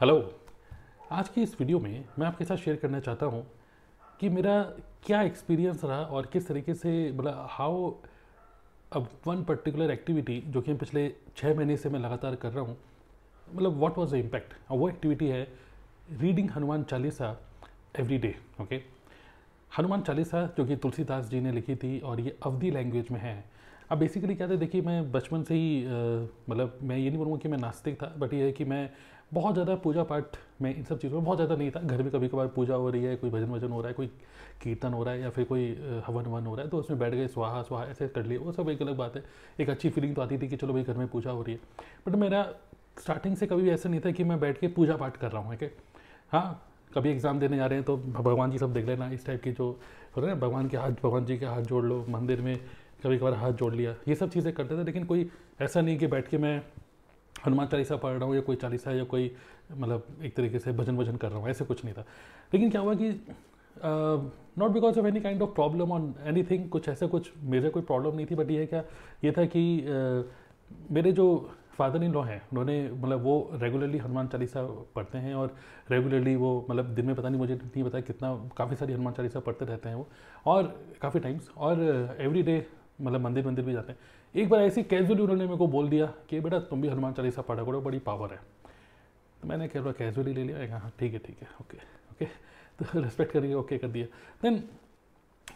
Hello. आज की इस वीडियो में मैं आपके साथ शेयर करना चाहता हूँ कि मेरा क्या एक्सपीरियंस रहा और किस तरीके से मतलब हाउ अब वन पर्टिकुलर एक्टिविटी जो कि मैं पिछले छः महीने से मैं लगातार कर रहा हूँ मतलब व्हाट वाज द इम्पैक्ट और वो एक्टिविटी है reading Hanuman Chalisa every day okay Hanuman Chalisa जो कि तुलसीदास जी ने लिखी थी और ये अवधि लैंग्वेज में है। अब बेसिकली क्या था, देखिए मैं बचपन से ही मतलब मैं ये नहीं बोलूँगा कि मैं नास्तिक था बट ये है कि मैं बहुत ज़्यादा पूजा पाठ में इन सब चीज़ों में बहुत ज़्यादा नहीं था। घर में कभी कभार पूजा हो रही है, कोई भजन वज़न हो रहा है, कोई कीर्तन हो रहा है या फिर कोई हवन ववन हो रहा है तो उसमें बैठ गए, स्वाहा स्वाहा, ऐसे कर लिए। वो सब एक अलग बात है। एक अच्छी फीलिंग तो आती थी कि चलो भाई घर में पूजा हो रही है। बट मेरा स्टार्टिंग से कभी ऐसा नहीं था कि मैं बैठ के पूजा पाठ कर रहा हूँ कि हाँ कभी एग्ज़ाम देने जा रहे हैं तो भगवान जी सब देख लेना इस टाइप की जो हो रहे हैं भगवान के हाथ, भगवान जी के हाथ जोड़ लो, मंदिर में कभी कभार हाथ जोड़ लिया, ये सब चीज़ें करते थे। लेकिन कोई ऐसा नहीं कि बैठ के मैं हनुमान चालीसा पढ़ रहा हूँ या कोई चालीसा या कोई मतलब एक तरीके से भजन वज़न कर रहा हूँ, ऐसे कुछ नहीं था। लेकिन क्या हुआ कि not because of any kind of problem on anything कुछ ऐसे कुछ मेजर कोई प्रॉब्लम नहीं थी बट ये क्या, ये था कि मेरे जो फादर इन लॉ हैं, उन्होंने मतलब वो रेगुलरली हनुमान चालीसा पढ़ते हैं और रेगुलरली वो मतलब दिन में पता नहीं, मुझे नहीं पता कितना, काफ़ी सारी हनुमान चालीसा पढ़ते रहते हैं वो, और काफ़ी टाइम्स और एवरी डे मतलब मंदिर मंदिर भी जाते हैं। एक बार ऐसी कैजुअली उन्होंने मेरे को बोल दिया कि, बेटा, तुम भी हनुमान चालीसा पढ़ा करो, बड़ी पावर है। तो मैंने कह रहा कैजुअली ले लिया? हाँ ठीक है ठीक है, ओके ओके। तो रिस्पेक्ट करिए ओके कर दिया। देन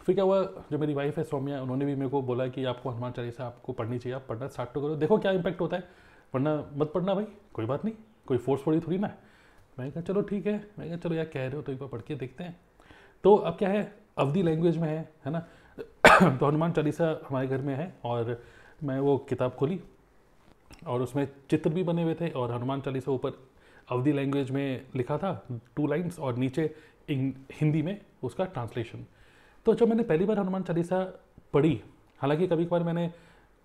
फिर क्या हुआ, जो मेरी वाइफ है, सौम्या, उन्होंने भी मेरे को बोला कि, आपको हनुमान चालीसा आपको पढ़नी चाहिए, आप पढ़ना स्टार्ट तो करो। देखो क्या इम्पैक्ट होता है। पढ़ना, मत पढ़ना भाई, कोई बात नहीं, कोई फोर्स थोड़ी थोड़ी ना मैंने कहा, चलो, ठीक है। मैंने कहा, चलो यार, कह रहे हो तो एक बार पढ़ के देखते हैं। तो अब क्या है, अवधि लैंग्वेज में है है ना? तो हनुमान चालीसा हमारे घर में है और मैं वो किताब खोली और उसमें चित्र भी बने हुए थे और हनुमान चालीसा ऊपर अवधि लैंग्वेज में लिखा था टू लाइंस और नीचे हिंदी में उसका ट्रांसलेशन तो जब मैंने पहली बार हनुमान चालीसा पढ़ी, हालाँकि कभी कभार मैंने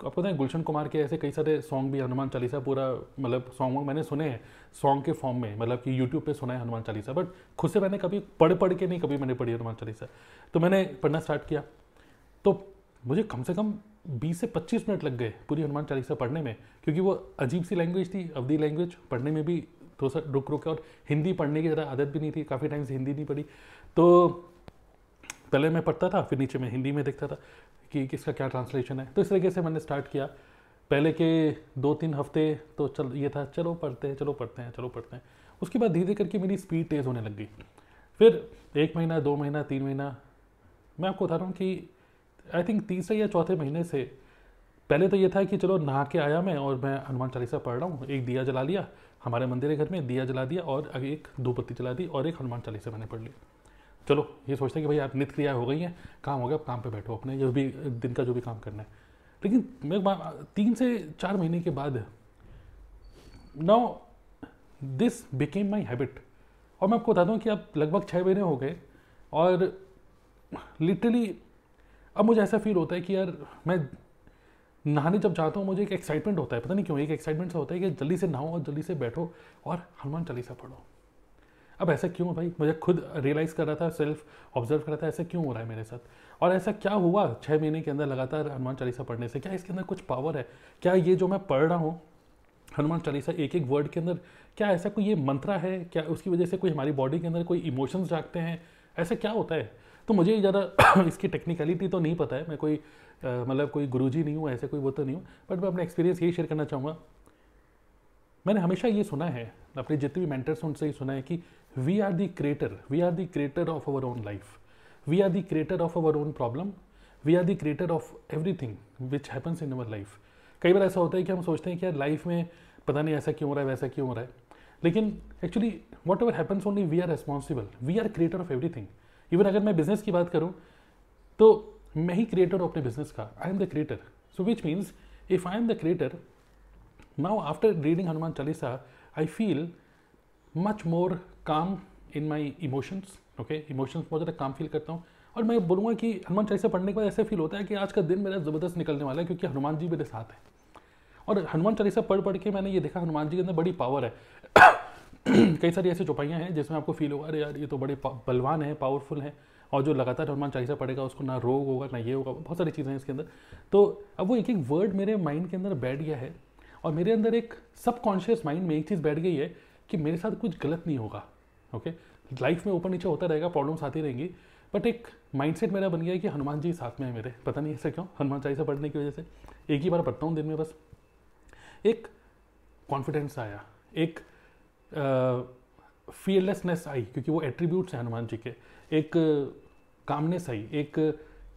आपको पता है गुलशन कुमार के ऐसे कई सारे सॉन्ग भी हनुमान चालीसा पूरा मतलब सॉन्ग वॉन्ग मैंने सुने हैं सॉन्ग के फॉर्म में मतलब कि यूट्यूब पे सुना है हनुमान चालीसा बट खुद से मैंने कभी पढ़ पढ़ के नहीं कभी मैंने पढ़ी हनुमान चालीसा। तो मैंने पढ़ना स्टार्ट किया। तो मुझे कम से कम 20 से 25 मिनट लग गए पूरी हनुमान चालीसा पढ़ने में, क्योंकि वो अजीब सी लैंग्वेज थी, अवधि लैंग्वेज पढ़ने में भी थोड़ा सा रुक रुक और हिंदी पढ़ने की ज़रा आदत भी नहीं थी, काफ़ी टाइम से हिंदी नहीं पढ़ी। तो पहले मैं पढ़ता था, फिर नीचे मैं हिंदी में देखता था कि किसका क्या ट्रांसलेशन है। तो इस तरीके से मैंने स्टार्ट किया। पहले के दो तीन हफ़्ते तो चल, ये था, चलो पढ़ते हैं, चलो पढ़ते हैं, चलो पढ़ते हैं। उसके बाद धीरे करके मेरी स्पीड तेज़ होने लग गई। फिर एक महीना, दो महीना, तीन महीना, मैं आपको बता रहा हूँ कि आई थिंक तीसरे या चौथे महीने से पहले तो ये था कि चलो नहा के आया मैं और मैं हनुमान चालीसा पढ़ रहा हूँ। एक दिया जला लिया, हमारे मंदिर के घर में दिया जला दिया और एक दो पत्ती जला दी और एक हनुमान चालीसा मैंने पढ़ लिया। चलो, ये सोचते हैं कि भाई आप नित्य क्रिया हो गई है, काम हो गया, आप काम पे बैठो अपने, जो भी, दिन का जो भी काम करना है। लेकिन मैं तीन से चार महीने के बाद now this became my habit और मैं आपको बता दूँ कि अब लगभग छः महीने हो गए और लिटरली अब मुझे ऐसा फील होता है कि यार, मैं नहाने जब जाता हूँ, मुझे एक एक्साइटमेंट होता है। पता नहीं क्यों, एक एक्साइटमेंट सा होता है कि जल्दी से नहाओ और जल्दी से बैठो और हनुमान चालीसा पढ़ो। अब ऐसा क्यों भाई? मुझे खुद रियलाइज़ कर रहा था सेल्फ ऑब्ज़र्व कर रहा था, ऐसा क्यों हो रहा है मेरे साथ? और ऐसा क्या हुआ छः महीने के अंदर लगातार हनुमान चालीसा पढ़ने से? क्या इसके अंदर कुछ पावर है? क्या ये जो मैं पढ़ रहा हूँ, हनुमान चालीसा एक एक वर्ड के अंदर, क्या ऐसा कोई ये मंत्रा है? क्या उसकी वजह से कोई हमारी बॉडी के अंदर कोई इमोशंस जागते हैं? ऐसा क्या होता है? तो मुझे ज़्यादा इसकी टेक्निकलिटी तो नहीं पता है। मैं कोई मतलब कोई गुरुजी नहीं हूँ, ऐसे कोई वो तो नहीं हूँ। बट मैं अपना एक्सपीरियंस यही शेयर करना चाहूँगा। मैंने हमेशा ये सुना है, अपने जितने भी मेंटर्स उनसे ही सुना है कि we are the creator we are the creator of our own life we are the creator of our own problem we are the creator of every thing which happens in our life कई बार ऐसा होता है कि हम सोचते हैं कि यार लाइफ में पता नहीं ऐसा क्यों हो रहा है, वैसा क्यों हो रहा है। लेकिन actually whatever happens only we are responsible we are creator of every thing even अगर मैं बिज़नेस की बात करूँ तो मैं ही क्रिएटर हूँ अपने बिज़नेस का। I am the creator so which means if I am the creator now after reading Hanuman Chalisa I feel much more calm in my emotions okay emotions बहुत ज़्यादा काम फील करता हूँ। और मैं बोलूँगा कि हनुमान चालीसा पढ़ने के बाद ऐसे फील होता है कि आज का दिन मेरा ज़बरदस्त निकलने वाला है, क्योंकि हनुमान जी मेरे साथ हैं। और हनुमान चालीसा पढ़ पढ़ के मैंने ये देखा हनुमान जी के अंदर बड़ी पावर है। कई सारी ऐसी चौपाइयाँ हैं जिसमें आपको फील होगा, अरे यार, ये तो बड़े बलवान है पावरफुल है। और जो लगातार हनुमान चालीसा पढ़ेगा, उसको ना रोग होगा, ना ये होगा, बहुत सारी चीज़ें हैं इसके अंदर। तो अब वो एक एक वर्ड मेरे माइंड के अंदर बैठ गया है और मेरे अंदर एक सबकॉन्शियस माइंड में एक चीज़ बैठ गई है कि मेरे साथ कुछ गलत नहीं होगा ओके लाइफ में ऊपर नीचे होता रहेगा प्रॉब्लम्स आती रहेंगी बट एक माइंडसेट मेरा बन गया है कि हनुमान जी साथ में है मेरे। पता नहीं ऐसा क्यों? हनुमान चालीसा पढ़ने की वजह से। एक ही बार पढ़ता हूँ दिन में बस। एक कॉन्फिडेंस आया, एक फियरलेसनेस आई क्योंकि वो एट्रीब्यूट्स हैं हनुमान जी के। एक कामनेस आई एक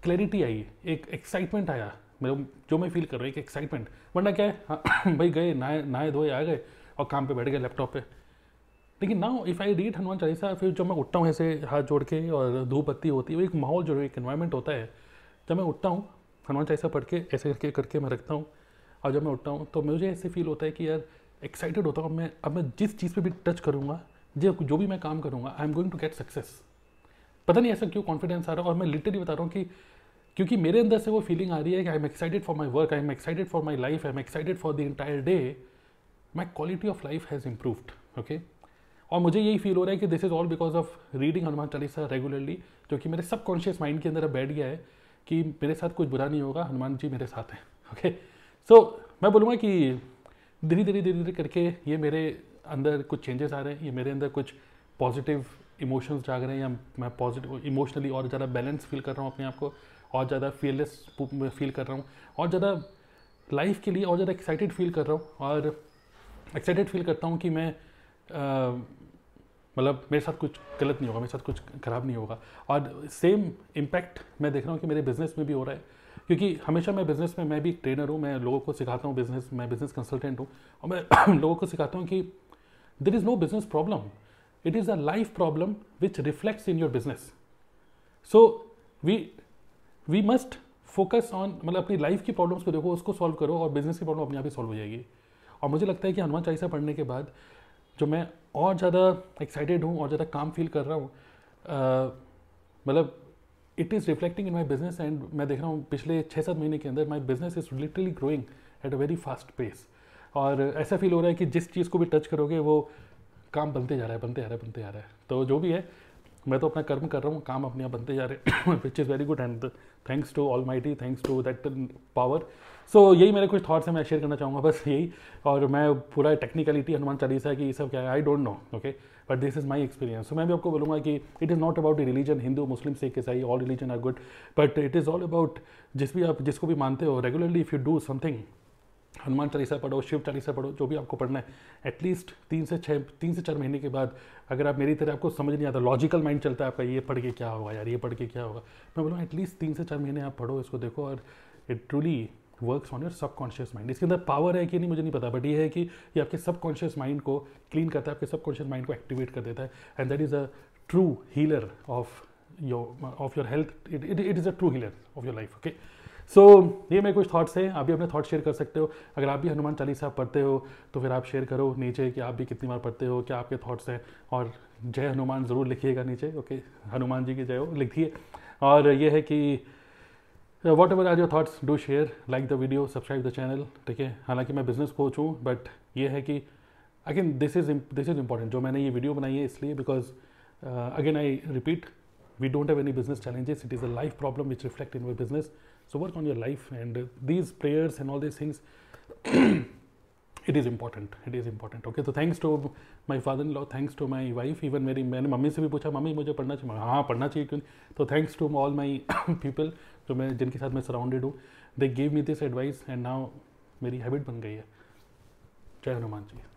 क्लैरिटी आई एक एक्साइटमेंट आया। मेरे जो मैं फील कर रहा हूँ एक एक्साइटमेंट वरना क्या है हाँ, भाई गए नहाए नहाए धोए आ गए और काम पे बैठ गए लैपटॉप पे। लेकिन now if I read Hanuman Chalisa फिर जब मैं उठता हूँ ऐसे हाथ जोड़ के और धूप बत्ती होती है वो एक माहौल जो एक इन्वायरमेंट होता है। जब मैं उठता हूँ हनुमान चालीसा पढ़ के ऐसे करके करके मैं रखता हूँ और जब मैं उठता हूँ तो मुझे ऐसे फील होता है कि यार एक्साइटेड होता हूँ मैं, अब मैं जिस चीज़ पे भी टच करूँगा जो जो भी मैं काम करूँगा I am going to get success पता नहीं ऐसा क्यों कॉन्फिडेंस आ रहा है और मैं लिटरली बता रहा हूँ कि, क्योंकि मेरे अंदर से वो फीलिंग आ रही है कि I am excited for my work I am excited for my life I am excited for the entire day my quality of life has improved okay और मुझे यही फील हो रहा है कि this is all because of reading Hanuman Chalisa regularly जो कि मेरे सब कॉन्शियस माइंड के अंदर अब बैठ गया है कि मेरे साथ कुछ बुरा नहीं होगा हनुमान जी मेरे साथ हैं ओके सो मैं बोलूँगा कि धीरे धीरे धीरे धीरे करके ये मेरे अंदर कुछ चेंजेस आ रहे हैं, ये मेरे अंदर कुछ पॉजिटिव इमोशंस जाग रहे हैं, या मैं पॉजिटिव इमोशनली और ज़्यादा बैलेंस फील कर रहा हूँ अपने आप को, और ज़्यादा फियरलेस फील कर रहा हूँ, और ज़्यादा लाइफ के लिए और ज़्यादा एक्साइटेड फील कर रहा हूँ, और एक्साइटेड फील करता हूँ कि मैं मतलब मेरे साथ कुछ गलत नहीं होगा, मेरे साथ कुछ ख़राब नहीं होगा, और सेम इम्पैक्ट मैं देख रहा हूँ कि मेरे बिज़नेस में भी हो रहा है क्योंकि हमेशा मैं बिज़नेस में, मैं भी एक ट्रेनर हूँ, मैं लोगों को सिखाता हूँ बिज़नेस मैं बिज़नेस कंसल्टेंट हूँ और मैं लोगों को सिखाता हूँ कि there is no business problem it is a life problem which reflects in your business so we we must focus on मतलब अपनी लाइफ की प्रॉब्लम्स को देखो, उसको सॉल्व करो और बिज़नेस की प्रॉब्लम अपने आप ही सॉल्व हो जाएगी। और मुझे लगता है कि हनुमान चालीसा पढ़ने के बाद जो मैं और ज़्यादा एक्साइटेड हूँ और ज़्यादा काम फील कर रहा हूँ मतलब it is reflecting in my business and मैं देख रहा हूँ पिछले छः सात महीने के अंदर my business is literally growing at a very fast pace और ऐसा फील हो रहा है कि जिस चीज़ को भी टच करोगे वो काम बनते जा रहा है, बनते जा रहा है, बनते जा रहा है। तो जो भी है मैं तो अपना कर्म कर रहा हूँ, काम अपने आप बनते जा रहे which is very good and thanks to almighty thanks to that power so यही मेरे कुछ थाट्स हैं, मैं शेयर करना चाहूँगा, बस यही। और मैं पूरा टेक्निकलिटी हनुमान चालीसा की ये सब क्या है I don't know okay but this is my experience so मैं भी आपको बोलूँगा कि it is not about religion Hindu Muslim Sikh ईसाई all religion are good but it is all about जिस भी आप, जिसको भी मानते हो regularly if you do something Hanuman Chalisa पढ़ो, शिव चालीसा पढ़ो, जो भी आपको पढ़ना है एटलीस्ट तीन से छः तीन से चार महीने के बाद अगर आप मेरी तरह आपको समझ नहीं आता लॉजिकल माइंड चलता है आपका, ये पढ़ के क्या होगा यार, ये पढ़ के क्या होगा? मैं बोलूँ एटलीस्ट तीन से चार महीने आप पढ़ो, इसको देखो और it truly works on your subconscious mind इसके अंदर पावर है कि नहीं, मुझे नहीं पता बट ये है कि ये आपके सबकॉन्शियस माइंड को क्लीन करता है, आपके सबकॉन्शियस माइंड को एक्टिवेट कर देता है and that is a true healer of your of your health it it is a true healer of your life okay so so, ये मेरे कुछ थॉट्स हैं आप भी अपने थॉट्स शेयर कर सकते हो। अगर आप भी हनुमान चालीसा पढ़ते हो तो फिर आप शेयर करो नीचे कि आप भी कितनी बार पढ़ते हो क्या आपके थॉट्स हैं। और जय हनुमान ज़रूर लिखिएगा नीचे ओके? हनुमान जी की जय हो लिखिए। और ये है कि whatever are your thoughts do share like the video subscribe the channel ठीक है? हालाँकि मैं बिज़नेस कोच हूँ बट ये है कि again this is this is important जो मैंने ये वीडियो बनाई है इसलिए because again I repeat we don't have any business challenges it is a life problem which reflect in your business so work on your life and uh, these prayers and all these things it is important it is important okay so thanks to my father-in-law thanks to my wife even मेरी मैंने mummy से भी पूछा mummy मुझे पढ़ना चाहिए हाँ पढ़ना चाहिए क्यों तो thanks to all my people जो मैं जिनके साथ मैं सराउंडेड हूँ they give me this advice and now मेरी हैबिट बन गई है जय हनुमान जी